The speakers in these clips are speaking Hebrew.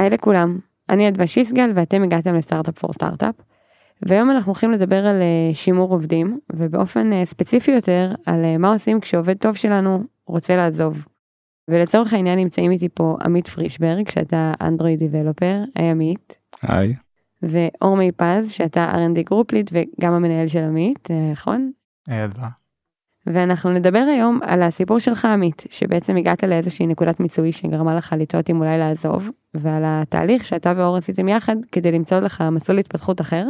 היי לכולם, אני אדווה שיסגל ואתם הגעתם ל Startup for Startup. והיום אנחנו הולכים לדבר על אה, שימור עובדים ובאופן אה, ספציפי יותר על אה, מה עושים כשעובד טוב שלנו רוצה לעזוב. ולצורך העניין נמצאים איתי פה עמית פרישברג שאתה Android developer, היי עמית. היי. ואור מיפז שאתה R&D group lead וגם המנהל של עמית, נכון? היי אדווה. ואנחנו נדבר היום על הסיפור שלך עמית, שבעצם הגעת לאיזושהי נקודת מיצוי שגרמה לך לתהות אם אולי לעזוב, ועל התהליך שאתה ואור עשיתם יחד כדי למצוא לך מסלול התפתחות אחר,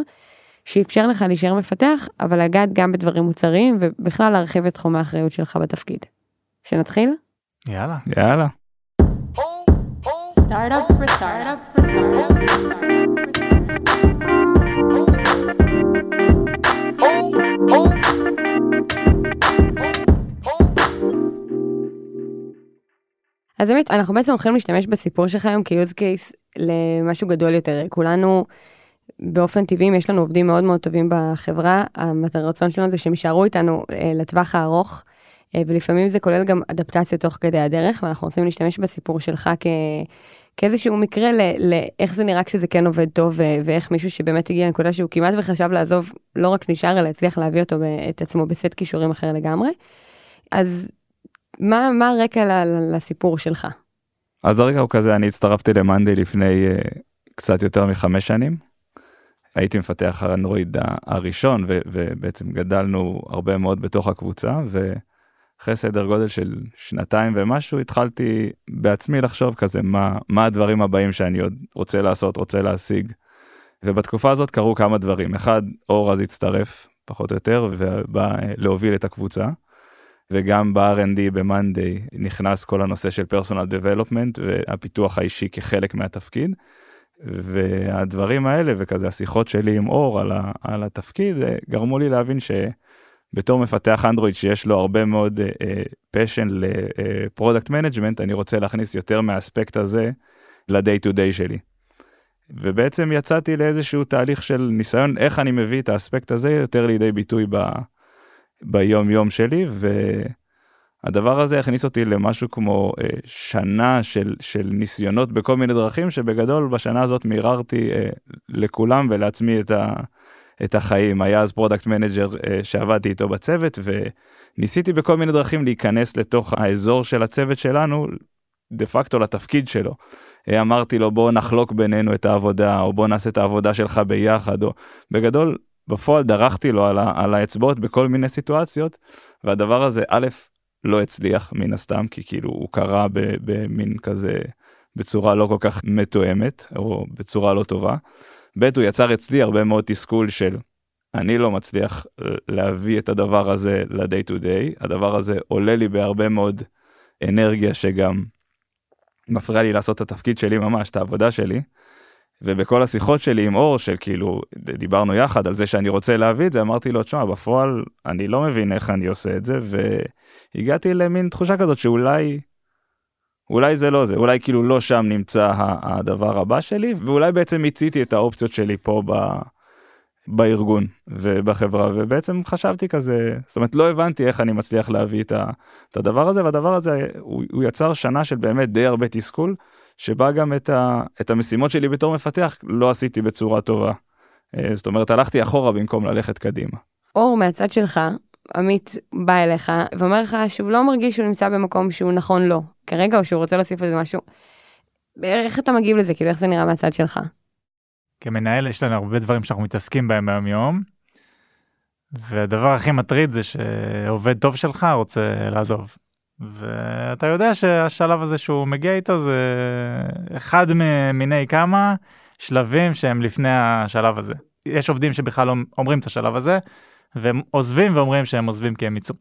שאפשר לך להישאר מפתח, אבל לגעת גם בדברים מוצריים ובכלל להרחיב את תחום האחריות שלך בתפקיד. שנתחיל? יאללה. יאללה. Startup for startup for startup for startup. אז באמת אנחנו בעצם הולכים להשתמש בסיפור שלך היום כ-use case למשהו גדול יותר. כולנו באופן טבעי, יש לנו עובדים מאוד מאוד טובים בחברה, הרצון שלנו זה שהם יישארו איתנו אה, לטווח הארוך, אה, ולפעמים זה כולל גם אדפטציה תוך כדי הדרך, ואנחנו רוצים להשתמש בסיפור שלך כ... כאיזשהו מקרה לאיך זה נראה כשזה כן עובד טוב ואיך מישהו שבאמת הגיע לנקודה שהוא כמעט וחשב לעזוב לא רק נשאר אלא הצליח להביא אותו את עצמו בסט כישורים אחר לגמרי. אז מה מה הרקע לסיפור שלך? אז הרגע הוא כזה, אני הצטרפתי למאנדי לפני uh, קצת יותר מחמש שנים. הייתי מפתח האנדרואיד הראשון ו- ובעצם גדלנו הרבה מאוד בתוך הקבוצה ואחרי סדר גודל של שנתיים ומשהו התחלתי בעצמי לחשוב כזה מה מה הדברים הבאים שאני עוד רוצה לעשות רוצה להשיג. ובתקופה הזאת קרו כמה דברים אחד אור אז הצטרף פחות או יותר ובא אה, להוביל את הקבוצה. וגם ב-R&D ב-Monday נכנס כל הנושא של personal development והפיתוח האישי כחלק מהתפקיד. והדברים האלה וכזה השיחות שלי עם אור על, ה, על התפקיד גרמו לי להבין שבתור מפתח אנדרואיד שיש לו הרבה מאוד passion ל product management אני רוצה להכניס יותר מהאספקט הזה לדיי טו דיי שלי. ובעצם יצאתי לאיזשהו תהליך של ניסיון איך אני מביא את האספקט הזה יותר לידי ביטוי ב, ביום יום שלי והדבר הזה הכניס אותי למשהו כמו אה, שנה של של ניסיונות בכל מיני דרכים שבגדול בשנה הזאת מיררתי אה, לכולם ולעצמי את, ה, את החיים היה אז product manager אה, שעבדתי איתו בצוות וניסיתי בכל מיני דרכים להיכנס לתוך האזור של הצוות שלנו דה פקטו לתפקיד שלו. אה, אמרתי לו בוא נחלוק בינינו את העבודה או בוא נעשה את העבודה שלך ביחד או בגדול בפועל דרכתי לו על, ה, על האצבעות בכל מיני סיטואציות והדבר הזה א' לא הצליח מן הסתם כי כאילו הוא קרה במין כזה בצורה לא כל כך מתואמת או בצורה לא טובה. ב' הוא יצר אצלי הרבה מאוד תסכול של אני לא מצליח להביא את הדבר הזה ל-day to day הדבר הזה עולה לי בהרבה מאוד אנרגיה שגם מפריע לי לעשות את התפקיד שלי ממש את העבודה שלי. ובכל השיחות שלי עם אור של כאילו דיברנו יחד על זה שאני רוצה להביא את זה אמרתי לו תשמע בפועל אני לא מבין איך אני עושה את זה והגעתי למין תחושה כזאת שאולי אולי זה לא זה אולי כאילו לא שם נמצא הדבר הבא שלי ואולי בעצם מיציתי את האופציות שלי פה ב... בארגון ובחברה ובעצם חשבתי כזה זאת אומרת לא הבנתי איך אני מצליח להביא את הדבר הזה והדבר הזה הוא, הוא יצר שנה של באמת די הרבה תסכול שבה גם את, ה, את המשימות שלי בתור מפתח לא עשיתי בצורה טובה. אה, זאת אומרת הלכתי אחורה במקום ללכת קדימה. אור מהצד שלך עמית בא אליך ואומר לך שהוא לא מרגיש שהוא נמצא במקום שהוא נכון לו כרגע או שהוא רוצה להוסיף לזה משהו. איך אתה מגיב לזה כאילו איך זה נראה מהצד שלך. כמנהל יש לנו הרבה דברים שאנחנו מתעסקים בהם ביום יום. והדבר הכי מטריד זה שעובד טוב שלך רוצה לעזוב. ואתה יודע שהשלב הזה שהוא מגיע איתו זה אחד מיני כמה שלבים שהם לפני השלב הזה. יש עובדים שבכלל לא אומרים את השלב הזה והם עוזבים ואומרים שהם עוזבים כי הם יצאו.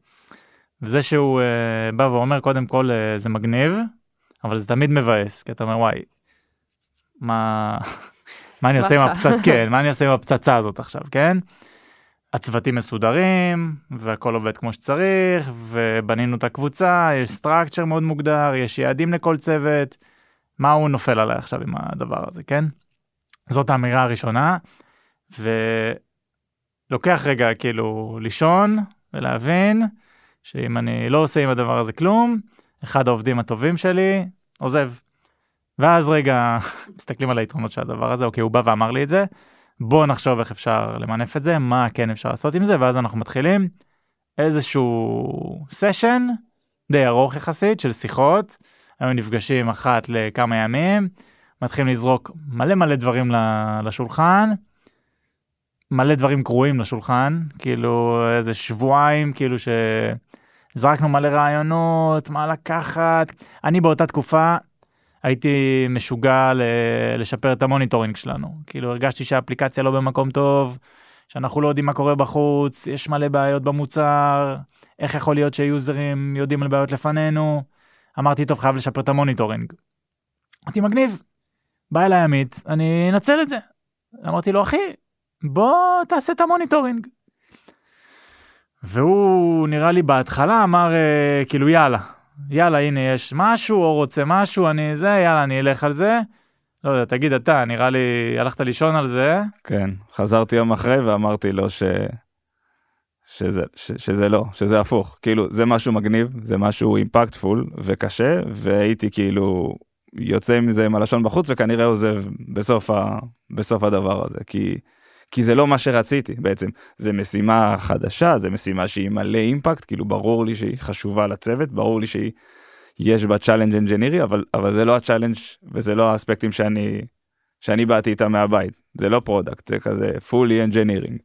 וזה שהוא uh, בא ואומר קודם כל uh, זה מגניב אבל זה תמיד מבאס כי אתה אומר וואי מה מה אני עושה עם הפצצה כן מה אני עושה עם הפצצה הזאת עכשיו כן. הצוותים מסודרים והכל עובד כמו שצריך ובנינו את הקבוצה יש סטרקצ'ר מאוד מוגדר יש יעדים לכל צוות מה הוא נופל עליי עכשיו עם הדבר הזה כן. זאת האמירה הראשונה ולוקח רגע כאילו לישון ולהבין שאם אני לא עושה עם הדבר הזה כלום אחד העובדים הטובים שלי עוזב. ואז רגע מסתכלים על היתרונות של הדבר הזה אוקיי הוא בא ואמר לי את זה בוא נחשוב איך אפשר למנף את זה מה כן אפשר לעשות עם זה ואז אנחנו מתחילים איזשהו סשן די ארוך יחסית של שיחות היו נפגשים אחת לכמה ימים מתחילים לזרוק מלא מלא דברים לשולחן. מלא דברים גרועים לשולחן כאילו איזה שבועיים כאילו שזרקנו מלא רעיונות מה לקחת אני באותה תקופה הייתי משוגע ל- לשפר את ה monitoring שלנו כאילו הרגשתי שהאפליקציה לא במקום טוב שאנחנו לא יודעים מה קורה בחוץ יש מלא בעיות במוצר איך יכול להיות שיוזרים יודעים על בעיות לפנינו אמרתי טוב חייב לשפר את ה monitoring. אמרתי מגניב. בא אליי עמית אני אנצל את זה. אמרתי לו אחי בוא תעשה את ה monitoring. והוא נראה לי בהתחלה אמר אה, כאילו יאללה יאללה הנה יש משהו או רוצה משהו אני זה יאללה אני אלך על זה. לא יודע תגיד אתה נראה לי הלכת לישון על זה כן, חזרתי יום אחרי ואמרתי לו ש... שזה, ש... שזה לא, שזה הפוך, כאילו זה משהו מגניב, זה משהו אימפקטפול וקשה, והייתי כאילו יוצא מזה עם הלשון בחוץ וכנראה עוזב בסוף, ה... בסוף הדבר הזה, כי, כי זה לא מה שרציתי בעצם, זה משימה חדשה, זה משימה שהיא מלא אימפקט, כאילו ברור לי שהיא חשובה לצוות, ברור לי שהיא, יש בה challenge אנג'ינירי, אבל, אבל זה לא ה challenge וזה לא האספקטים שאני, שאני באתי איתם מהבית, זה לא product, זה כזה fully engineering.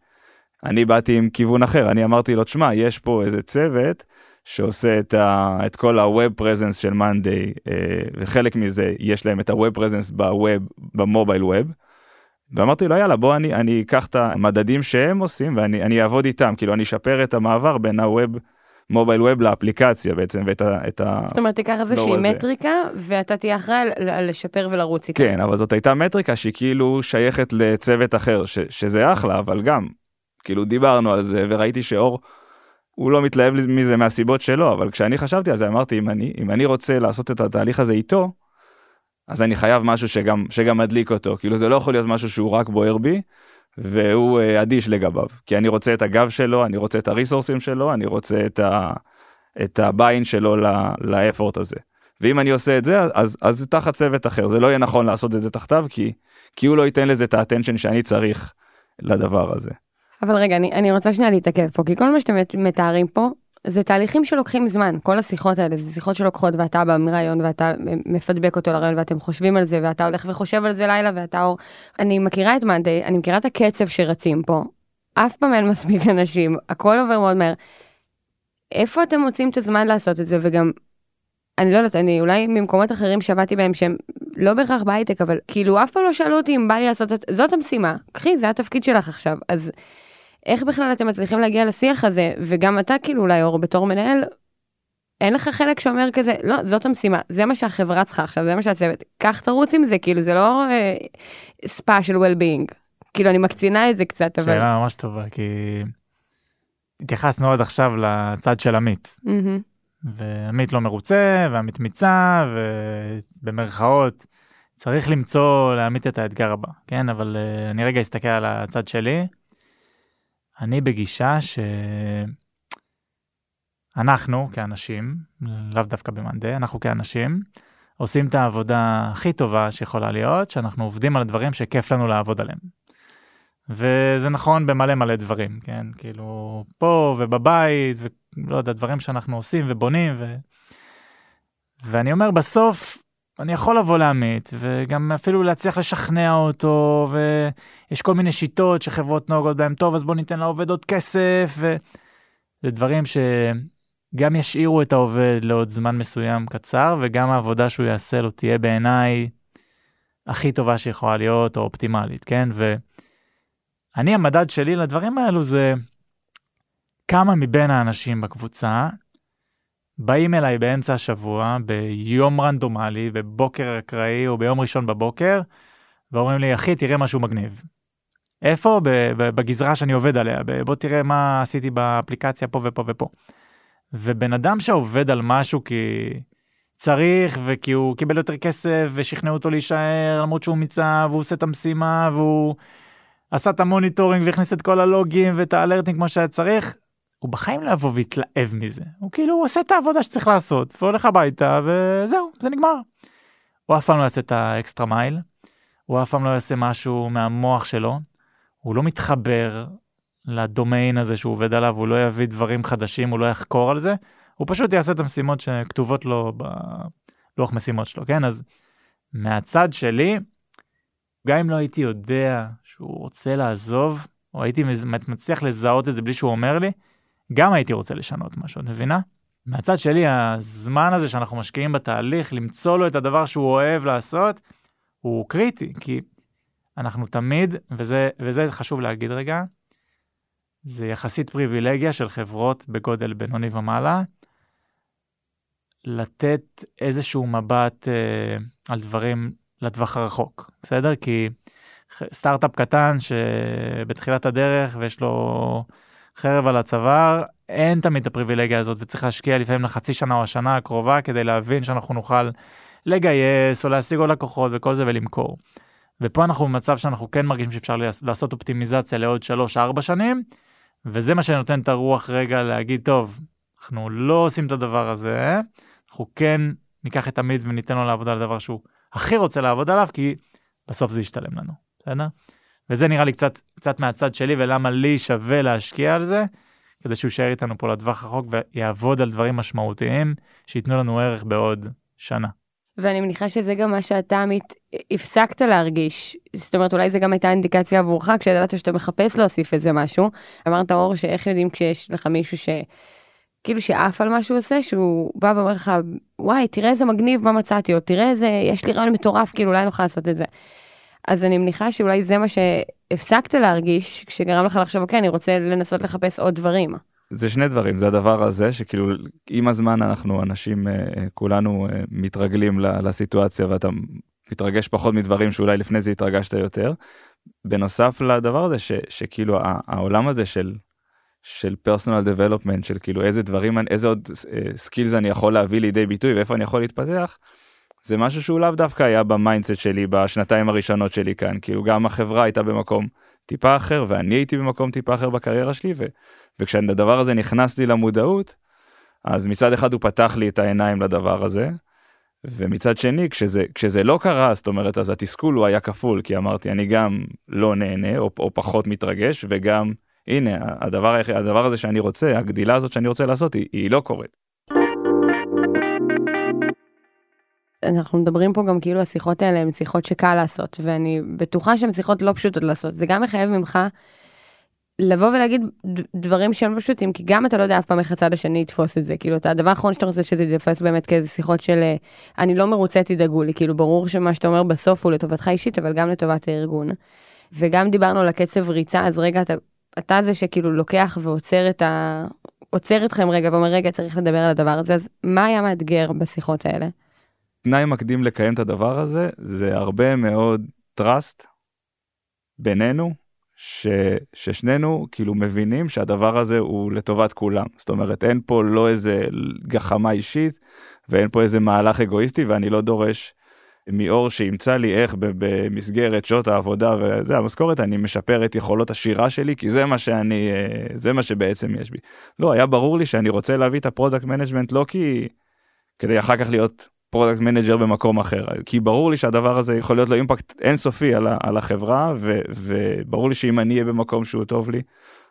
אני באתי עם כיוון אחר, אני אמרתי לו, תשמע, יש פה איזה צוות שעושה את, ה, את כל ה-Web presence של Monday, וחלק מזה יש להם את ה-Web presence ב web, ב mobile web. ואמרתי לו, יאללה, בוא אני, אני אקח את המדדים שהם עושים ואני אני אעבוד איתם, כאילו אני אשפר את המעבר בין ה web, מובייל ווב לאפליקציה בעצם, ואת ה... את ה... זאת אומרת, תיקח איזושהי לא, זה- מטריקה, ואתה תהיה אחראי לשפר ולרוץ איתה. כן, אבל זאת הייתה מטריקה שהיא כאילו שייכת לצוות אחר, ש, שזה אחלה, אבל גם, כאילו דיברנו על זה, וראיתי שאור, הוא לא מתלהב מזה מהסיבות שלו, אבל כשאני חשבתי על זה, אמרתי, אם אני, אם אני רוצה לעשות את התהליך הזה איתו, אז אני חייב משהו שגם, שגם מדליק אותו, כאילו זה לא יכול להיות משהו שהוא רק בוער בי, והוא אה, אדיש לגביו, כי אני רוצה את הגב שלו, אני רוצה את הריסורסים שלו, אני רוצה את, ה, את הביין שלו לאפורט הזה. ואם אני עושה את זה אז אז תחת צוות אחר זה לא יהיה נכון לעשות את זה תחתיו כי כי הוא לא ייתן לזה את האטנשן שאני צריך לדבר הזה. אבל רגע, אני, אני רוצה שנייה להתעכב פה, כי כל מה שאתם מת- מתארים פה, זה תהליכים שלוקחים זמן, כל השיחות האלה, זה שיחות שלוקחות ואתה בא מרעיון ואתה מפדבק אותו לרעיון ואתם חושבים על זה ואתה הולך וחושב על זה לילה ואתה אור. אני מכירה את מאנדיי, אני מכירה את הקצב שרצים פה, אף פעם אין מספיק אנשים, הכל עובר מאוד מהר. איפה אתם מוצאים את הזמן לעשות את זה וגם, אני לא יודעת, אני אולי ממקומות אחרים שעבדתי בהם שהם לא בהכרח בהייטק, אבל כאילו אף פעם לא שאלו אותי אם בא לי לעשות את, זאת המשימה, קחי, זה התפקיד שלך עכשיו, אז איך בכלל אתם מצליחים להגיע לשיח הזה, וגם אתה כאילו אולי אור בתור מנהל, אין לך חלק שאומר כזה, לא, זאת המשימה, זה מה שהחברה צריכה עכשיו, זה מה שהצוות, קח תרוץ עם זה, כאילו זה לא אה, ספא של well-being, כאילו אני מקצינה את זה קצת, אבל... שאלה ממש טובה כי התייחסנו עד עכשיו לצד של עמית מהמם. ועמית לא מרוצה ועמית מיצה ובמרכאות צריך למצוא לעמית את האתגר הבא כן אבל uh, אני רגע אסתכל על הצד שלי. אני בגישה שאנחנו כאנשים לאו דווקא במאנדי אנחנו כאנשים עושים את העבודה הכי טובה שיכולה להיות שאנחנו עובדים על הדברים שכיף לנו לעבוד עליהם. וזה נכון במלא מלא דברים כן כאילו פה ובבית ולא יודע דברים שאנחנו עושים ובונים ו... ואני אומר בסוף אני יכול לבוא לעמית וגם אפילו להצליח לשכנע אותו ויש כל מיני שיטות שחברות נוהגות בהם טוב אז בוא ניתן לעובד עוד כסף וזה דברים שגם ישאירו את העובד לעוד זמן מסוים קצר וגם העבודה שהוא יעשה לו תהיה בעיניי הכי טובה שיכולה להיות או אופטימלית כן? ואני המדד שלי לדברים האלו זה כמה מבין האנשים בקבוצה באים אליי באמצע השבוע ביום רנדומלי בבוקר אקראי או ביום ראשון בבוקר ואומרים לי אחי תראה משהו מגניב. איפה? בגזרה שאני עובד עליה בוא תראה מה עשיתי באפליקציה פה ופה ופה. ובן אדם שעובד על משהו כי צריך וכי הוא קיבל יותר כסף ושכנעו אותו להישאר למרות שהוא מיצה והוא עושה את המשימה והוא עשה את ה monitoring והכניס את כל הלוגים ואת האלרטים כמו שהיה צריך הוא בחיים לא יבוא ויתלהב מזה הוא כאילו עושה את העבודה שצריך לעשות והולך הביתה וזהו זה נגמר. הוא אף פעם לא יעשה את ה extra mile, הוא אף פעם לא יעשה משהו מהמוח שלו, הוא לא מתחבר לדומיין הזה שהוא עובד עליו, הוא לא יביא דברים חדשים, הוא לא יחקור על זה, הוא פשוט יעשה את המשימות שכתובות לו בלוח משימות שלו, כן? אז מהצד שלי, גם אם לא הייתי יודע שהוא רוצה לעזוב, או הייתי מצליח לזהות את זה בלי שהוא אומר לי, גם הייתי רוצה לשנות משהו, את מבינה? מהצד שלי, הזמן הזה שאנחנו משקיעים בתהליך, למצוא לו את הדבר שהוא אוהב לעשות, הוא קריטי, כי אנחנו תמיד, וזה, וזה חשוב להגיד רגע, זה יחסית פריבילגיה של חברות בגודל בינוני ומעלה, לתת איזשהו מבט אה, על דברים לטווח הרחוק, בסדר? כי סטארט-אפ קטן שבתחילת הדרך ויש לו חרב על הצוואר, אין תמיד את הפריבילגיה הזאת וצריך להשקיע לפעמים לחצי שנה או השנה הקרובה כדי להבין שאנחנו נוכל לגייס או להשיג עוד לקוחות וכל זה ולמכור. ופה אנחנו במצב שאנחנו כן מרגישים שאפשר לעש- לעשות אופטימיזציה לעוד 3-4 שנים, וזה מה שנותן את הרוח רגע להגיד, טוב, אנחנו לא עושים את הדבר הזה, אנחנו כן ניקח את עמית וניתן לו לעבוד על הדבר שהוא הכי רוצה לעבוד עליו, כי בסוף זה ישתלם לנו, בסדר? וזה נראה לי קצת, קצת מהצד שלי, ולמה לי שווה להשקיע על זה, כדי שהוא יישאר איתנו פה לטווח רחוק ויעבוד על דברים משמעותיים, שייתנו לנו ערך בעוד שנה. ואני מניחה שזה גם מה שאתה עמית הפסקת להרגיש. זאת אומרת, אולי זה גם הייתה אינדיקציה עבורך, כשידעת שאתה מחפש להוסיף איזה משהו. אמרת אור, שאיך יודעים כשיש לך מישהו ש... כאילו שעף על מה שהוא עושה, שהוא בא ואומר לך, וואי, תראה איזה מגניב מה מצאתי, או תראה איזה, יש לי רעיון מטורף, כאילו אולי נוכל לעשות את זה. אז אני מניחה שאולי זה מה שהפסקת להרגיש, כשגרם לך לחשוב, אוקיי, אני רוצה לנסות לחפש עוד דברים. זה שני דברים זה הדבר הזה שכאילו עם הזמן אנחנו אנשים אה, אה, כולנו אה, מתרגלים לסיטואציה ואתה מתרגש פחות מדברים שאולי לפני זה התרגשת יותר. בנוסף לדבר הזה ש, שכאילו העולם הזה של של personal development של כאילו איזה דברים איזה עוד skills אני יכול להביא לידי ביטוי ואיפה אני יכול להתפתח. זה משהו שהוא לאו דווקא היה ב mindset שלי בשנתיים הראשונות שלי כאן כאילו גם החברה הייתה במקום טיפה אחר ואני הייתי במקום טיפה אחר בקריירה שלי ו, וכשהדבר הזה נכנס לי למודעות אז מצד אחד הוא פתח לי את העיניים לדבר הזה. ומצד שני כשזה כשזה לא קרה זאת אומרת אז התסכול הוא היה כפול כי אמרתי אני גם לא נהנה או, או פחות מתרגש וגם הנה הדבר הדבר הזה שאני רוצה הגדילה הזאת שאני רוצה לעשות היא, היא לא קורית. אנחנו מדברים פה גם כאילו השיחות האלה הן שיחות שקל לעשות, ואני בטוחה שהן שיחות לא פשוטות לעשות. זה גם מחייב ממך לבוא ולהגיד דברים שהם לא פשוטים, כי גם אתה לא יודע אף פעם איך הצד השני יתפוס את זה. כאילו, אתה, הדבר האחרון שאתה רוצה שזה יתפס באמת כאיזה שיחות של אה, אני לא מרוצה, תדאגו לי. כאילו, ברור שמה שאתה אומר בסוף הוא לטובתך אישית, אבל גם לטובת הארגון. וגם דיברנו על הקצב ריצה, אז רגע, אתה, אתה זה שכאילו לוקח ועוצר את ה... עוצר אתכם רגע ואומר, רגע, צריך לדבר על הדבר הזה, אז מה היה מאתגר בשיחות האלה? תנאי מקדים לקיים את הדבר הזה זה הרבה מאוד trust בינינו ש, ששנינו כאילו מבינים שהדבר הזה הוא לטובת כולם זאת אומרת אין פה לא איזה גחמה אישית ואין פה איזה מהלך אגואיסטי ואני לא דורש מאור שימצא לי איך במסגרת שעות העבודה וזה המשכורת אני משפר את יכולות השירה שלי כי זה מה שאני אה, זה מה שבעצם יש בי. לא היה ברור לי שאני רוצה להביא את ה product management לא כי כדי אחר כך להיות product manager במקום אחר כי ברור לי שהדבר הזה יכול להיות לו impact אינסופי על, על החברה ו, וברור לי שאם אני אהיה במקום שהוא טוב לי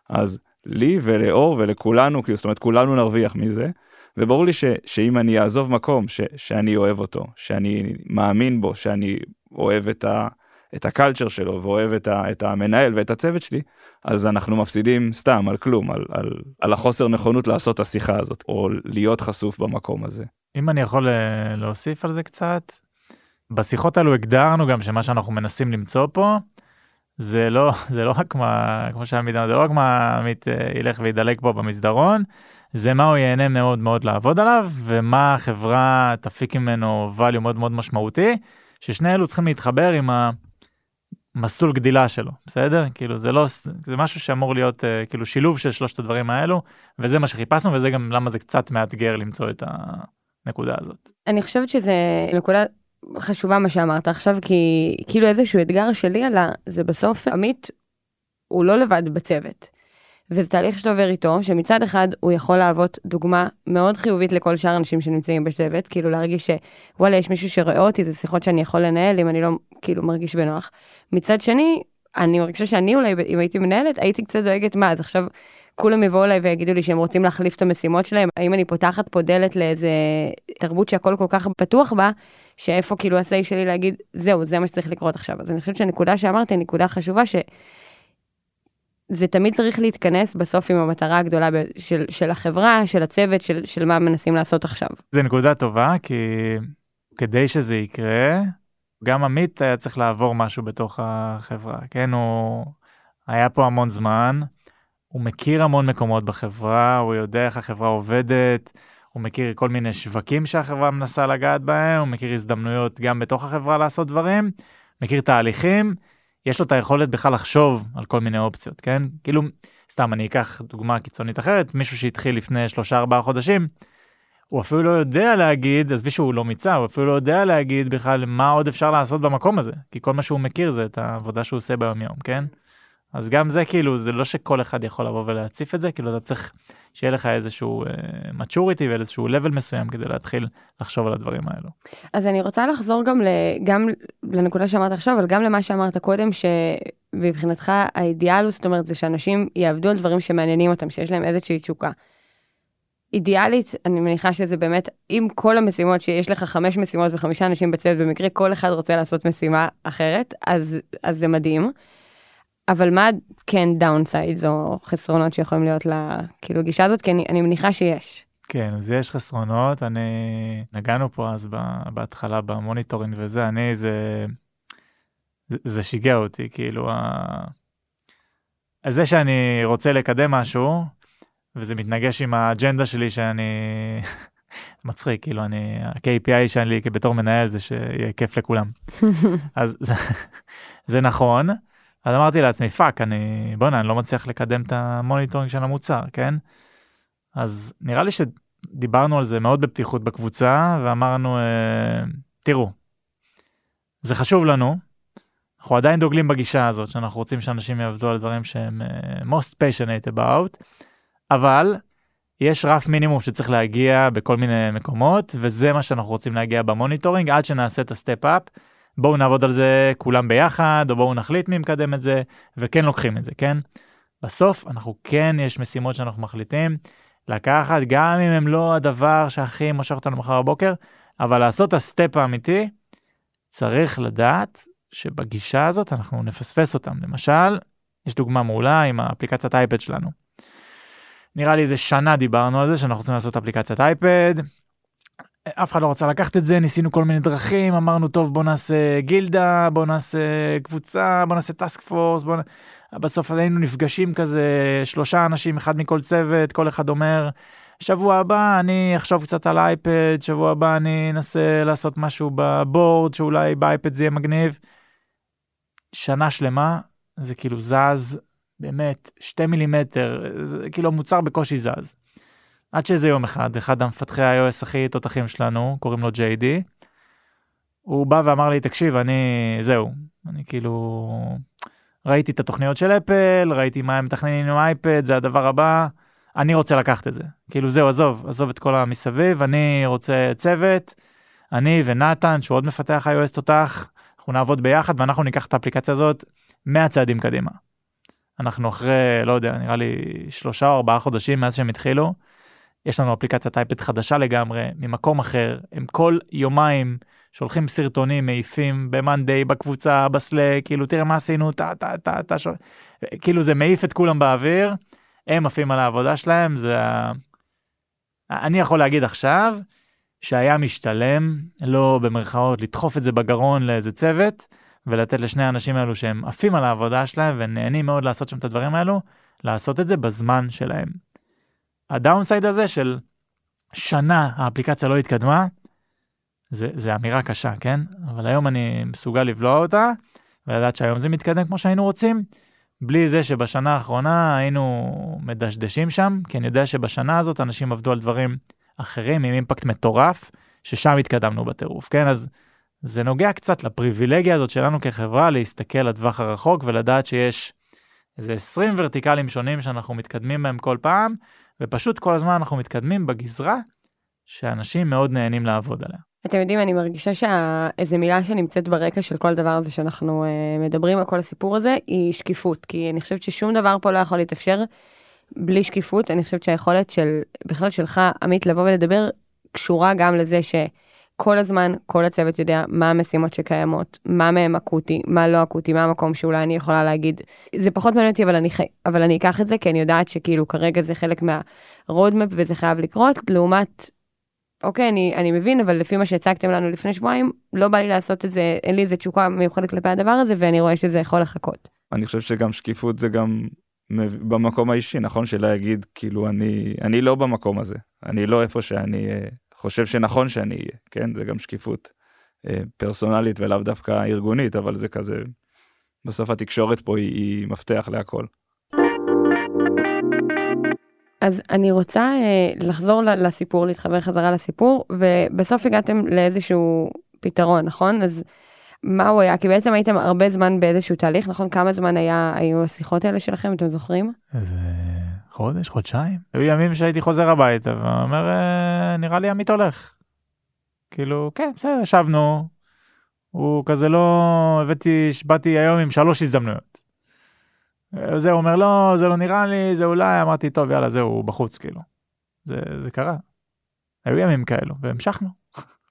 אז לי ולאור ולכולנו כאילו זאת אומרת כולנו נרוויח מזה וברור לי ש, שאם אני אעזוב מקום ש, שאני אוהב אותו שאני מאמין בו שאני אוהב את ה... את ה culture שלו ואוהב את, ה, את המנהל ואת הצוות שלי אז אנחנו מפסידים סתם על כלום על, על, על החוסר נכונות לעשות את השיחה הזאת או להיות חשוף במקום הזה. אם אני יכול אה, להוסיף על זה קצת, בשיחות האלו הגדרנו גם שמה שאנחנו מנסים למצוא פה, זה לא, זה לא רק מה, כמו שעמית אמר, זה לא רק מה עמית אה, ילך וידלק פה במסדרון, זה מה הוא ייהנה מאוד מאוד לעבוד עליו, ומה החברה תפיק ממנו value מאוד מאוד משמעותי, ששני אלו צריכים להתחבר עם המסלול גדילה שלו, בסדר? כאילו זה לא, זה משהו שאמור להיות אה, כאילו שילוב של שלושת הדברים האלו, וזה מה שחיפשנו, וזה גם למה זה קצת מאתגר למצוא את הנקודה הזאת. אני חושבת שזה נקודה חשובה מה שאמרת עכשיו, כי כאילו איזשהו אתגר שלי עלה, זה בסוף עמית הוא לא לבד בצוות. וזה תהליך שאתה עובר איתו, שמצד אחד הוא יכול להוות דוגמה מאוד חיובית לכל שאר האנשים שנמצאים בשבט, כאילו להרגיש שוואלה, יש מישהו שרואה אותי, זה שיחות שאני יכול לנהל אם אני לא כאילו מרגיש בנוח. מצד שני, אני מרגישה שאני אולי, אם הייתי מנהלת, הייתי קצת דואגת מה, אז עכשיו כולם יבואו אליי ויגידו לי שהם רוצים להחליף את המשימות שלהם, האם אני פותחת פה דלת לאיזה תרבות שהכל כל כך פתוח בה, שאיפה כאילו ה-say שלי להגיד, זהו, זה מה שצריך לקרות עכשיו. אז אני חושבת שהנקודה שאמרתי היא נקודה חשובה, ש... זה תמיד צריך להתכנס בסוף עם המטרה הגדולה ב- של, של החברה, של הצוות, של, של מה מנסים לעשות עכשיו. זה נקודה טובה כי כדי שזה יקרה גם עמית היה צריך לעבור משהו בתוך החברה כן הוא היה פה המון זמן הוא מכיר המון מקומות בחברה הוא יודע איך החברה עובדת הוא מכיר כל מיני שווקים שהחברה מנסה לגעת בהם הוא מכיר הזדמנויות גם בתוך החברה לעשות דברים מכיר תהליכים יש לו את היכולת בכלל לחשוב על כל מיני אופציות כן כאילו סתם אני אקח דוגמה קיצונית אחרת מישהו שהתחיל לפני שלושה ארבעה חודשים. הוא אפילו לא יודע להגיד עזבי שהוא לא מיצה הוא אפילו לא יודע להגיד בכלל מה עוד אפשר לעשות במקום הזה כי כל מה שהוא מכיר זה את העבודה שהוא עושה ביום יום כן. אז גם זה כאילו זה לא שכל אחד יכול לבוא ולהציף את זה כאילו אתה צריך שיהיה לך איזשהו maturity ואיזשהו level מסוים כדי להתחיל לחשוב על הדברים האלו. אז אני רוצה לחזור גם, ל, גם לנקודה שאמרת עכשיו, אבל גם למה שאמרת קודם, שמבחינתך האידיאל הוא, זאת אומרת, זה שאנשים יעבדו על דברים שמעניינים אותם, שיש להם איזושהי תשוקה. אידיאלית, אני מניחה שזה באמת, אם כל המשימות שיש לך חמש משימות וחמישה אנשים בצוות, במקרה כל אחד רוצה לעשות משימה אחרת, אז, אז זה מדהים. אבל מה כן downside או חסרונות שיכולים להיות כאילו גישה הזאת? כי אני, אני מניחה שיש. כן, אז יש חסרונות, אני, נגענו פה אז בהתחלה ב monitoring וזה, אני זה, זה, זה שיגע אותי, כאילו, ה... זה שאני רוצה לקדם משהו, וזה מתנגש עם האג'נדה שלי שאני מצחיק כאילו אני ה-KPI שלי בתור מנהל זה שיהיה כיף לכולם אז זה, זה נכון אז אמרתי לעצמי fuck אני בואנה אני לא מצליח לקדם את ה monitoring של המוצר כן אז נראה לי שדיברנו על זה מאוד בפתיחות בקבוצה ואמרנו אה, תראו זה חשוב לנו. אנחנו עדיין דוגלים בגישה הזאת שאנחנו רוצים שאנשים יעבדו על דברים שהם uh, most passionate about אבל יש רף מינימום שצריך להגיע בכל מיני מקומות וזה מה שאנחנו רוצים להגיע ב monitoring עד שנעשה את ה step up. בואו נעבוד על זה כולם ביחד או בואו נחליט מי מקדם את זה וכן לוקחים את זה כן. בסוף אנחנו כן יש משימות שאנחנו מחליטים לקחת גם אם הם לא הדבר שהכי מושך אותנו מחר בבוקר אבל לעשות את הסטפ האמיתי צריך לדעת שבגישה הזאת אנחנו נפספס אותם למשל יש דוגמה מעולה עם האפליקציית אייפד שלנו. נראה לי איזה שנה דיברנו על זה שאנחנו רוצים לעשות אפליקציית אייפד. אף אחד לא רצה לקחת את זה ניסינו כל מיני דרכים אמרנו טוב בוא נעשה גילדה בוא נעשה קבוצה בוא נעשה טאסק פורס בוא נ... בסוף היינו נפגשים כזה שלושה אנשים אחד מכל צוות כל אחד אומר שבוע הבא אני אחשוב קצת על אייפד שבוע הבא אני אנסה לעשות משהו בבורד שאולי באייפד זה יהיה מגניב. שנה שלמה זה כאילו זז באמת שתי מילימטר זה כאילו המוצר בקושי זז. עד שאיזה יום אחד אחד המפתחי iOS הכי תותחים שלנו קוראים לו JD. הוא בא ואמר לי תקשיב אני זהו אני כאילו ראיתי את התוכניות של אפל ראיתי מה הם מתכננים עם אייפד זה הדבר הבא אני רוצה לקחת את זה כאילו זהו עזוב עזוב את כל המסביב אני רוצה צוות אני ונתן שהוא עוד מפתח iOS תותח אנחנו נעבוד ביחד ואנחנו ניקח את האפליקציה הזאת 100 צעדים קדימה. אנחנו אחרי לא יודע נראה לי שלושה או ארבעה חודשים מאז שהם התחילו. יש לנו אפליקציית אייפד חדשה לגמרי ממקום אחר הם כל יומיים שולחים סרטונים מעיפים במאנדיי בקבוצה בסלק כאילו תראה מה עשינו טה טה טה טה שול... כאילו זה מעיף את כולם באוויר הם עפים על העבודה שלהם זה אני יכול להגיד עכשיו שהיה משתלם לא במרכאות לדחוף את זה בגרון לאיזה צוות ולתת לשני האנשים האלו שהם עפים על העבודה שלהם ונהנים מאוד לעשות שם את הדברים האלו, לעשות את זה בזמן שלהם. הדאונסייד הזה של שנה האפליקציה לא התקדמה, זה, זה אמירה קשה, כן? אבל היום אני מסוגל לבלוע אותה, ולדעת שהיום זה מתקדם כמו שהיינו רוצים, בלי זה שבשנה האחרונה היינו מדשדשים שם, כי אני יודע שבשנה הזאת אנשים עבדו על דברים אחרים עם אימפקט מטורף, ששם התקדמנו בטירוף, כן? אז זה נוגע קצת לפריבילגיה הזאת שלנו כחברה להסתכל לטווח הרחוק ולדעת שיש איזה 20 ורטיקלים שונים שאנחנו מתקדמים בהם כל פעם, ופשוט כל הזמן אנחנו מתקדמים בגזרה שאנשים מאוד נהנים לעבוד עליה. אתם יודעים, אני מרגישה שאיזה מילה שנמצאת ברקע של כל דבר הזה שאנחנו uh, מדברים על כל הסיפור הזה, היא שקיפות. כי אני חושבת ששום דבר פה לא יכול להתאפשר בלי שקיפות. אני חושבת שהיכולת של, בכלל שלך, עמית, לבוא ולדבר, קשורה גם לזה שכל הזמן, כל הצוות יודע מה המשימות שקיימות, מה מהם אקוטי, מה לא אקוטי, מה המקום שאולי אני יכולה להגיד. זה פחות מעניין אותי, אבל. אבל אני אקח את זה, כי אני יודעת שכאילו כרגע זה חלק מה-roadmap וזה חייב לקרות, לעומת אוקיי, אני, אני מבין, אבל לפי מה שהצגתם לנו לפני שבועיים, לא בא לי לעשות את זה, אין לי איזה תשוקה מיוחדת כלפי הדבר הזה, ואני רואה שזה יכול לחכות. אני חושב שגם שקיפות זה גם במקום האישי, נכון? שלהגיד, כאילו, אני, אני לא במקום הזה, אני לא איפה שאני אה, חושב שנכון שאני אהיה, כן? זה גם שקיפות אה, פרסונלית ולאו דווקא ארגונית, אבל זה כזה, בסוף התקשורת פה היא, היא מפתח להכל. אז אני רוצה אה, לחזור לסיפור, להתחבר חזרה לסיפור, ובסוף הגעתם לאיזשהו פתרון, נכון? אז מה הוא היה? כי בעצם הייתם הרבה זמן באיזשהו תהליך, נכון? כמה זמן היה, היו השיחות האלה שלכם, אתם זוכרים? איזה חודש, חודשיים. היו ימים שהייתי חוזר הביתה ואומר, "אה, נראה לי עמית הולך. כאילו, כן, בסדר, ישבנו. הוא כזה לא, הבאתי, באתי היום עם שלוש הזדמנויות. אה, זה הוא אומר, לא, זה לא נראה לי, זה אולי, אמרתי, טוב, יאללה, זהו, הוא בחוץ, כאילו. זה, זה קרה. היו ימים כאלו, והמשכנו.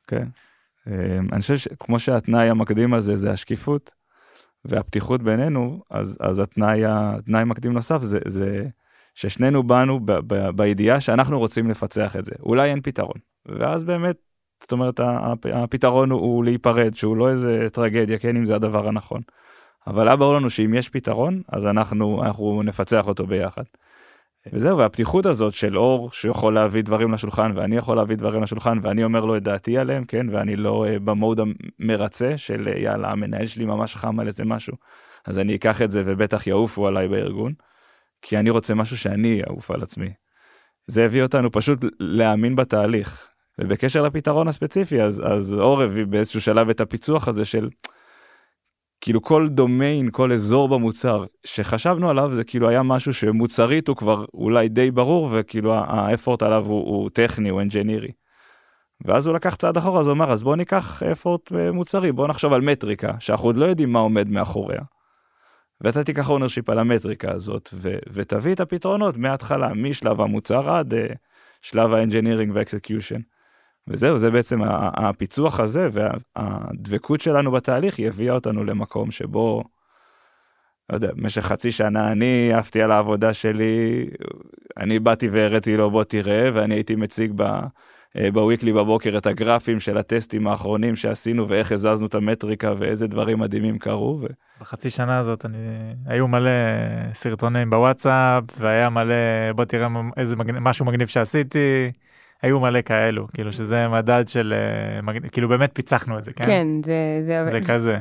כן. אה, אני חושב שכמו שהתנאי המקדים הזה זה השקיפות והפתיחות בינינו, אז, אז התנאי, התנאי המקדים נוסף זה, זה ששנינו באנו ב, ב, בידיעה שאנחנו רוצים לפצח את זה. אולי אין פתרון. ואז באמת, זאת אומרת, הפ- הפתרון הוא, הוא להיפרד, שהוא לא איזה טרגדיה, כן, אם זה הדבר הנכון. אבל היה ברור לנו שאם יש פתרון, אז אנחנו, אנחנו נפצח אותו ביחד. וזהו, והפתיחות הזאת של אור שיכול להביא דברים לשולחן ואני יכול להביא דברים לשולחן ואני אומר לו את דעתי עליהם, כן, ואני לא uh, במוד המרצה של uh, יאללה, המנהל שלי ממש חם על איזה משהו, אז אני אקח את זה ובטח יעופו עליי בארגון, כי אני רוצה משהו שאני אעוף על עצמי. זה הביא אותנו פשוט להאמין בתהליך. ובקשר לפתרון הספציפי, אז, אז אור הביא באיזשהו שלב את הפיצוח הזה של כאילו כל דומיין, כל אזור במוצר שחשבנו עליו זה כאילו היה משהו שמוצרית הוא כבר אולי די ברור וכאילו ה effort עליו הוא, הוא טכני, הוא אנג'ינירי. ואז הוא לקח צעד אחורה אז הוא אמר אז בוא ניקח effort מוצרי בוא נחשוב על מטריקה שאנחנו עוד לא יודעים מה עומד מאחוריה. ואתה תיקח ownership על המטריקה הזאת ו- ותביא את הפתרונות מההתחלה משלב המוצר עד uh, שלב ה engineering ו execution. וזהו זה בעצם הפיצוח הזה והדבקות שלנו בתהליך היא הביאה אותנו למקום שבו. לא יודע, במשך חצי שנה אני עפתי על העבודה שלי, אני באתי והראיתי לו בוא תראה ואני הייתי מציג ב, אה, בוויקלי בבוקר את הגרפים של הטסטים האחרונים שעשינו ואיך הזזנו את המטריקה ואיזה דברים מדהימים קרו. ו... בחצי שנה הזאת אני, היו מלא סרטונים בוואטסאפ והיה מלא בוא תראה איזה מגניב, משהו מגניב שעשיתי. היו מלא כאלו כאילו שזה מדד של אה, כאילו באמת פיצחנו את זה כן, כן, זה, זה, זה כזה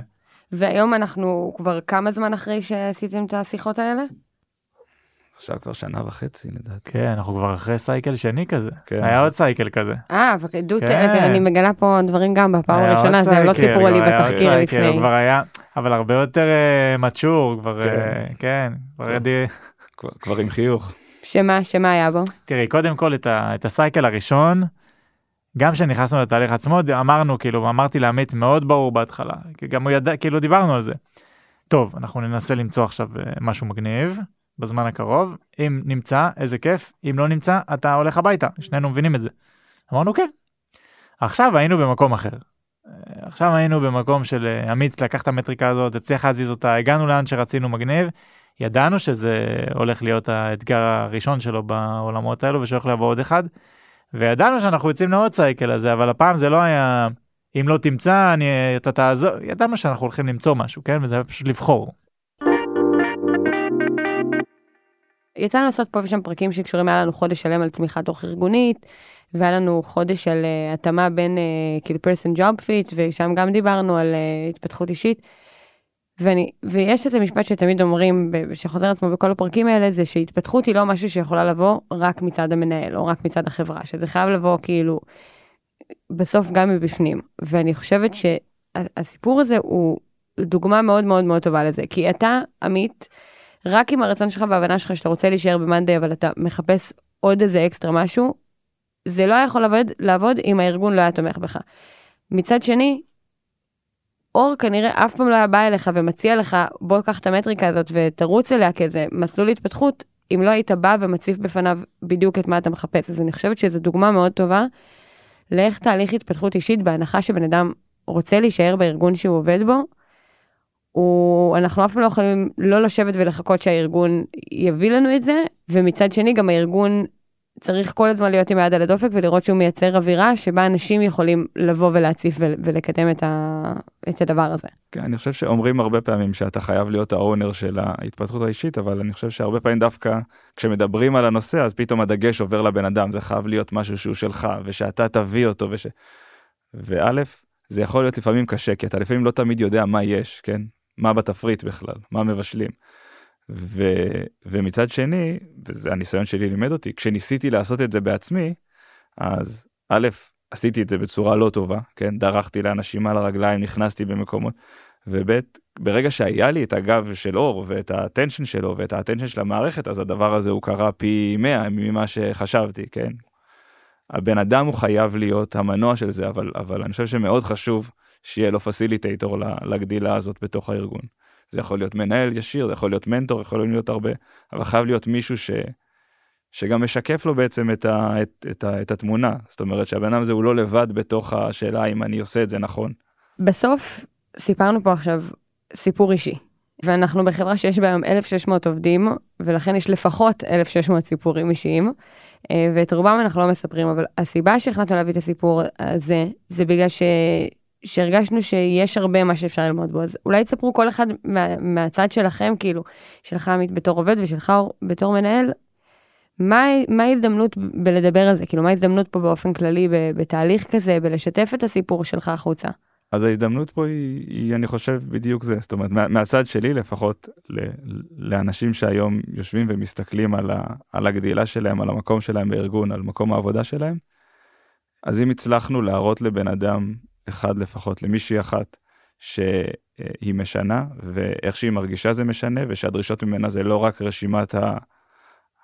והיום אנחנו כבר כמה זמן אחרי שעשיתם את השיחות האלה? עכשיו כבר שנה וחצי לדעתי. כן אנחנו כבר אחרי סייקל שני כזה כן. היה עוד סייקל כזה אה, דו, כן. אני מגלה פה דברים גם בפעם הראשונה, זה הם לא סיפרו לי בתחקיר סייקל, הוא לפני. כבר היה אבל הרבה יותר מצ'ור כבר כן. אה, כן כבר כן. כבר, כבר עם חיוך. שמה, שמה היה בו? תראי קודם כל את, ה, את הסייקל הראשון גם כשנכנסנו לתהליך עצמו אמרנו כאילו אמרתי לעמית מאוד ברור בהתחלה כי גם הוא ידע כאילו דיברנו על זה. טוב אנחנו ננסה למצוא עכשיו אה, משהו מגניב בזמן הקרוב אם נמצא איזה כיף אם לא נמצא אתה הולך הביתה שנינו מבינים את זה. אמרנו כן. עכשיו היינו במקום אחר. אה, עכשיו היינו במקום של אה, עמית לקח את המטריקה הזאת הצליח להזיז אותה הגענו לאן שרצינו מגניב. ידענו שזה הולך להיות האתגר הראשון שלו בעולמות האלו ושהולך לבוא עוד אחד. וידענו שאנחנו יוצאים לעוד cycle הזה אבל הפעם זה לא היה אם לא תמצא אני אתה תעזור ידענו שאנחנו הולכים למצוא משהו כן וזה היה פשוט לבחור. יצא לנו לעשות פה ושם פרקים שקשורים, היה לנו חודש שלם על צמיחה תוך ארגונית, והיה לנו חודש של uh, התאמה בין uh, כאילו person job fit, ושם גם דיברנו על uh, התפתחות אישית. ואני, ויש איזה משפט שתמיד אומרים, שחוזר עצמו בכל הפרקים האלה, זה שהתפתחות היא לא משהו שיכולה לבוא רק מצד המנהל, או רק מצד החברה, שזה חייב לבוא כאילו, בסוף גם מבפנים. ואני חושבת שהסיפור הזה הוא דוגמה מאוד מאוד מאוד טובה לזה, כי אתה, עמית, רק עם הרצון שלך וההבנה שלך שאתה רוצה להישאר במאנדי, אבל אתה מחפש עוד איזה אקסטרה משהו, זה לא יכול לעבוד, לעבוד אם הארגון לא היה תומך בך. מצד שני, אור כנראה אף פעם לא היה בא אליך ומציע לך, בוא קח את המטריקה הזאת ותרוץ אליה כאיזה מסלול התפתחות, אם לא היית בא ומציף בפניו בדיוק את מה אתה מחפש. אז אני חושבת שזו דוגמה מאוד טובה לאיך תהליך התפתחות אישית, בהנחה שבן אדם רוצה להישאר בארגון שהוא עובד בו, הוא, אנחנו אף פעם לא יכולים לא לשבת ולחכות שהארגון יביא לנו את זה, ומצד שני גם הארגון צריך כל הזמן להיות עם היד על הדופק ולראות שהוא מייצר אווירה שבה אנשים יכולים לבוא ולהציף ול- ולקדם את, ה, את הדבר הזה. כן, אני חושב שאומרים הרבה פעמים שאתה חייב להיות האונר של ההתפתחות האישית, אבל אני חושב שהרבה פעמים דווקא כשמדברים על הנושא, אז פתאום הדגש עובר לבן אדם, זה חייב להיות משהו שהוא שלך, ושאתה תביא אותו, וש... וא', זה יכול להיות לפעמים קשה, כי אתה לפעמים לא תמיד יודע מה יש, כן? מה בתפריט בכלל, מה מבשלים. ו... ומצד שני, וזה הניסיון שלי לימד אותי, כשניסיתי לעשות את זה בעצמי, אז א', עשיתי את זה בצורה לא טובה, כן? דרכתי לאנשים על הרגליים, נכנסתי במקומות, וב', ברגע שהיה לי את הגב של אור ואת ה attention שלו ואת ה attention של המערכת, אז הדבר הזה הוא קרה פי 100 ממה שחשבתי, כן? הבן אדם הוא חייב להיות המנוע של זה, אבל, אבל אני חושב שמאוד חשוב שיהיה לו facilitator לגדילה הזאת בתוך הארגון. זה יכול להיות מנהל ישיר, זה יכול להיות מנטור, יכול להיות הרבה, אבל חייב להיות מישהו ש... שגם משקף לו בעצם את, ה, את, את, ה, את התמונה. זאת אומרת שהבן אדם הזה הוא לא לבד בתוך השאלה אם אני עושה את זה נכון. בסוף סיפרנו פה עכשיו סיפור אישי, ואנחנו בחברה שיש בה היום 1,600 עובדים, ולכן יש לפחות 1,600 סיפורים אישיים, אה, ואת רובם אנחנו לא מספרים, אבל הסיבה שהחלטנו להביא את הסיפור הזה, זה בגלל ש... שהרגשנו שיש הרבה מה שאפשר ללמוד בו, אז אולי תספרו כל אחד מה, מהצד שלכם, כאילו, שלך עמית בתור עובד ושלך בתור מנהל, מה, ההזדמנות בלדבר על זה? כאילו, מה ההזדמנות פה באופן כללי בתהליך כזה, בלשתף את הסיפור שלך החוצה? אז ההזדמנות פה היא, היא אני חושב בדיוק זה, זאת אומרת מה, מהצד שלי לפחות ל, לאנשים שהיום יושבים ומסתכלים על, ה, על הגדילה שלהם, על המקום שלהם בארגון, על מקום העבודה שלהם, אז אם הצלחנו להראות לבן אדם אחד לפחות, למישהי אחת, שהיא משנה, ואיך שהיא מרגישה זה משנה, ושהדרישות ממנה זה לא רק רשימת ה...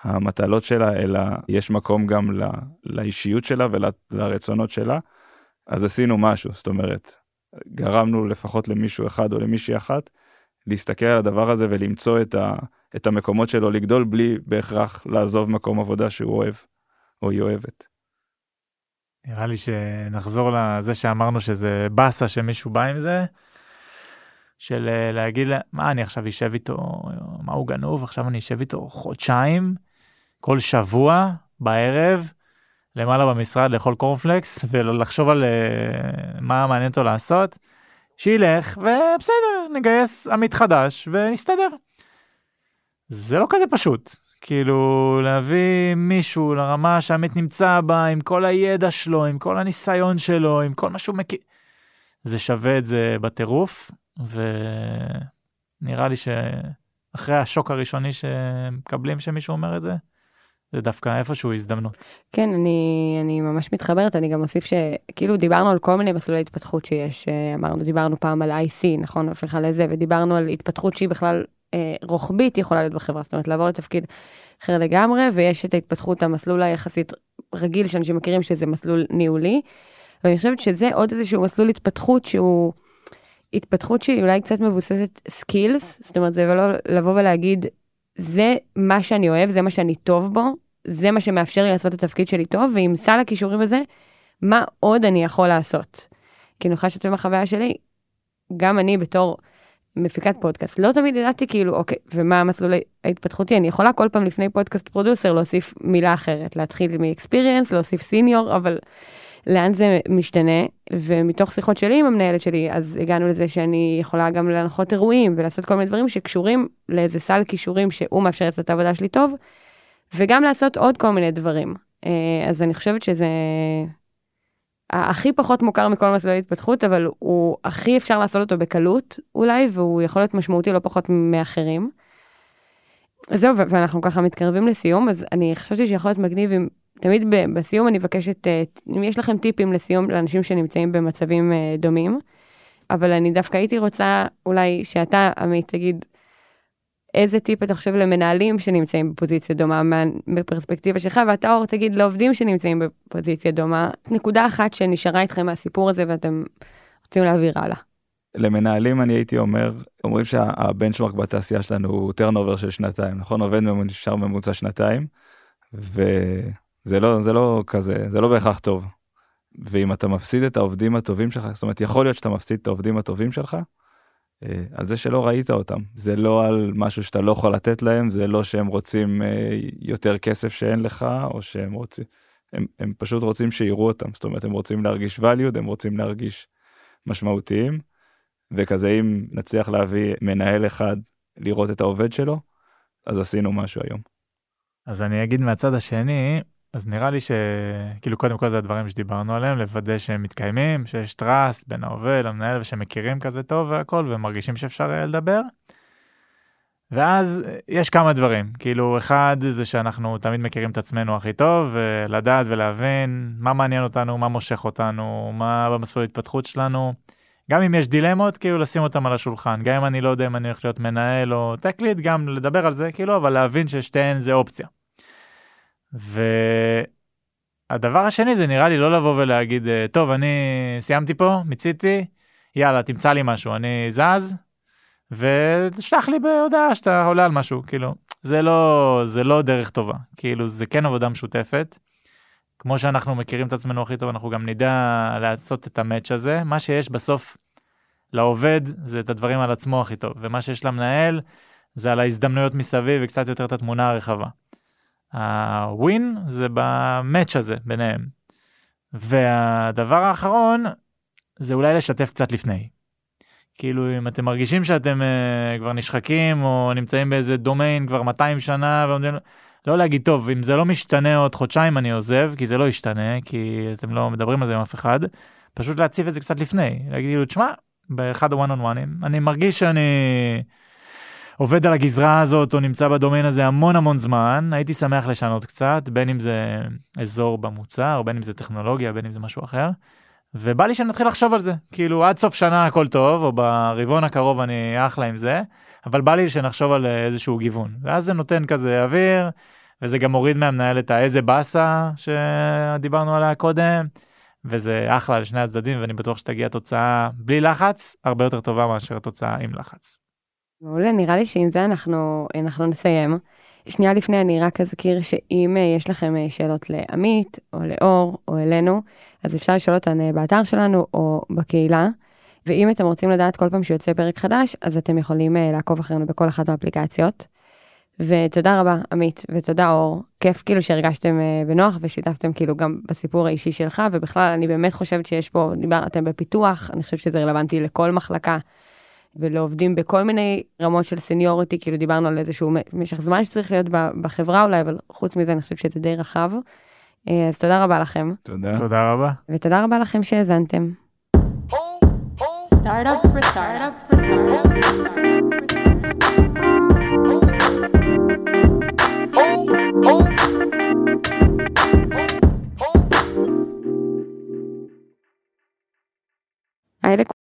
המטלות שלה, אלא יש מקום גם לא, לאישיות שלה ולרצונות שלה, אז עשינו משהו, זאת אומרת, גרמנו לפחות למישהו אחד או למישהי אחת להסתכל על הדבר הזה ולמצוא את, ה, את המקומות שלו לגדול בלי בהכרח לעזוב מקום עבודה שהוא אוהב או היא אוהבת. נראה לי שנחזור לזה שאמרנו שזה באסה שמישהו בא עם זה. של להגיד מה אני עכשיו אשב איתו מה הוא גנוב עכשיו אני אשב איתו חודשיים כל שבוע בערב למעלה במשרד לאכול קורנפלקס ולחשוב על uh, מה מעניין אותו לעשות. שילך ובסדר נגייס עמית חדש ונסתדר. זה לא כזה פשוט כאילו להביא מישהו לרמה שעמית נמצא בה עם כל הידע שלו עם כל הניסיון שלו עם כל מה שהוא מכיר. זה שווה את זה בטירוף ונראה לי שאחרי השוק הראשוני שמקבלים שמישהו אומר את זה. זה דווקא איפשהו הזדמנות. כן, אני, אני ממש מתחברת, אני גם אוסיף שכאילו דיברנו על כל מיני מסלולי התפתחות שיש, אמרנו, דיברנו פעם על IC, נכון, הופך על זה, ודיברנו על התפתחות שהיא בכלל אה, רוחבית יכולה להיות בחברה, זאת אומרת לעבור לתפקיד אחר לגמרי, ויש את ההתפתחות, המסלול היחסית רגיל שאנשים מכירים שזה מסלול ניהולי, ואני חושבת שזה עוד איזשהו מסלול התפתחות שהוא התפתחות שהיא אולי קצת מבוססת skills, זאת אומרת זה לא לבוא ולהגיד זה מה שאני אוהב, זה מה שאני טוב בו, זה מה שמאפשר לי לעשות את התפקיד שלי טוב, ועם סל הכישורים הזה, מה עוד אני יכול לעשות? כאילו יכולה לשתף בחוויה שלי, גם אני בתור מפיקת פודקאסט, לא תמיד ידעתי כאילו, אוקיי, ומה המסלול ההתפתחותי, אני יכולה כל פעם לפני פודקאסט פרודוסר להוסיף מילה אחרת, להתחיל מ-experience, להוסיף סיניור, אבל לאן זה משתנה, ומתוך שיחות שלי עם המנהלת שלי, אז הגענו לזה שאני יכולה גם להנחות אירועים ולעשות כל מיני דברים שקשורים לאיזה סל כישורים שהוא מאפשר לעשות את העבודה שלי טוב, וגם לעשות עוד כל מיני דברים. אז אני חושבת שזה הכי פחות מוכר מכל מסלולי התפתחות, אבל הוא הכי אפשר לעשות אותו בקלות אולי, והוא יכול להיות משמעותי לא פחות מאחרים. זהו, ואנחנו ככה מתקרבים לסיום, אז אני חשבתי שיכול להיות מגניב אם תמיד בסיום אני מבקשת, אם יש לכם טיפים לסיום לאנשים שנמצאים במצבים דומים, אבל אני דווקא הייתי רוצה אולי שאתה, עמית, תגיד איזה טיפ אתה חושב למנהלים שנמצאים בפוזיציה דומה מה- בפרספקטיבה שלך, ואתה אור תגיד לעובדים שנמצאים בפוזיציה דומה, נקודה אחת שנשארה איתכם מהסיפור הזה ואתם רוצים להעביר הלאה. למנהלים אני הייתי אומר, אומרים שהבנצ'מרק בתעשייה שלנו הוא טרנובר של שנתיים, נכון? עובד נשאר ממוצע שנתיים, וזה לא, לא כזה, זה לא בהכרח טוב. ואם אתה מפסיד את העובדים הטובים שלך, זאת אומרת, יכול להיות שאתה מפסיד את העובדים הטובים שלך, על זה שלא ראית אותם. זה לא על משהו שאתה לא יכול לתת להם, זה לא שהם רוצים אה, יותר כסף שאין לך, או שהם רוצים, הם, הם פשוט רוצים שיראו אותם. זאת אומרת, הם רוצים להרגיש valued, הם רוצים להרגיש משמעותיים. וכזה אם נצליח להביא מנהל אחד לראות את העובד שלו, אז עשינו משהו היום. אז אני אגיד מהצד השני, אז נראה לי שכאילו קודם כל זה הדברים שדיברנו עליהם, לוודא שהם מתקיימים, שיש trust בין העובד למנהל ושמכירים כזה טוב והכל ומרגישים שאפשר אה, לדבר. ואז אה, יש כמה דברים, כאילו אחד זה שאנחנו תמיד מכירים את עצמנו הכי טוב, ולדעת ולהבין מה מעניין אותנו, מה מושך אותנו, מה במסלול ההתפתחות שלנו. גם אם יש דילמות, כאילו לשים אותם על השולחן, גם אם אני לא יודע אם אני הולך להיות מנהל או lead, גם לדבר על זה, כאילו, אבל להבין ששתיהן זה אופציה. והדבר השני זה נראה לי לא לבוא ולהגיד, אה, טוב, אני סיימתי פה, מיציתי, יאללה, תמצא לי משהו, אני זז, ותשלח לי בהודעה שאתה עולה על משהו, כאילו, זה לא, זה לא דרך טובה, כאילו, זה כן עבודה משותפת. כמו שאנחנו מכירים את עצמנו הכי טוב, אנחנו גם נדע לעשות את המאץ' הזה. מה שיש בסוף לעובד זה את הדברים על עצמו הכי טוב, ומה שיש למנהל זה על ההזדמנויות מסביב וקצת יותר את התמונה הרחבה. הווין זה במאץ' הזה ביניהם. והדבר האחרון זה אולי לשתף קצת לפני. כאילו אם אתם מרגישים שאתם uh, כבר נשחקים או נמצאים באיזה דומיין כבר 200 שנה ועומדים לא להגיד טוב אם זה לא משתנה עוד חודשיים אני עוזב כי זה לא ישתנה כי אתם לא מדברים על זה עם אף אחד פשוט להציף את זה קצת לפני להגיד כאילו תשמע באחד הוואן און וואנים אני מרגיש שאני עובד על הגזרה הזאת או נמצא בדומיין הזה המון המון זמן הייתי שמח לשנות קצת בין אם זה אזור במוצר בין אם זה טכנולוגיה בין אם זה משהו אחר. ובא לי שנתחיל לחשוב על זה כאילו עד סוף שנה הכל טוב או ברבעון הקרוב אני אחלה עם זה אבל בא לי שנחשוב על איזשהו גיוון ואז זה נותן כזה אוויר וזה גם מוריד מהמנהל את האיזה באסה שדיברנו עליה קודם, וזה אחלה לשני הצדדים, ואני בטוח שתגיע תוצאה בלי לחץ, הרבה יותר טובה מאשר תוצאה עם לחץ. מעולה, נראה לי שעם זה אנחנו, אנחנו נסיים. שנייה לפני אני רק אזכיר שאם אה, יש לכם אה, שאלות לעמית או לאור או אלינו, אז אפשר לשאול אותן אה, באתר שלנו או בקהילה. ואם אתם רוצים לדעת כל פעם שיוצא פרק חדש, אז אתם יכולים לעקוב אחרינו בכל אחת מהאפליקציות. ותודה רבה עמית ותודה אור כיף כאילו שהרגשתם בנוח ושיתפתם כאילו גם בסיפור האישי שלך ובכלל אני באמת חושבת שיש פה דיברתם בפיתוח אני חושבת שזה רלוונטי לכל מחלקה. ולעובדים בכל מיני רמות של סניוריטי, כאילו דיברנו על איזשהו משך זמן שצריך להיות בחברה אולי, אבל חוץ מזה אני חושבת שזה די רחב. אה, אז תודה רבה לכם. תודה. תודה רבה. ותודה רבה לכם שהאזנתם. Startup.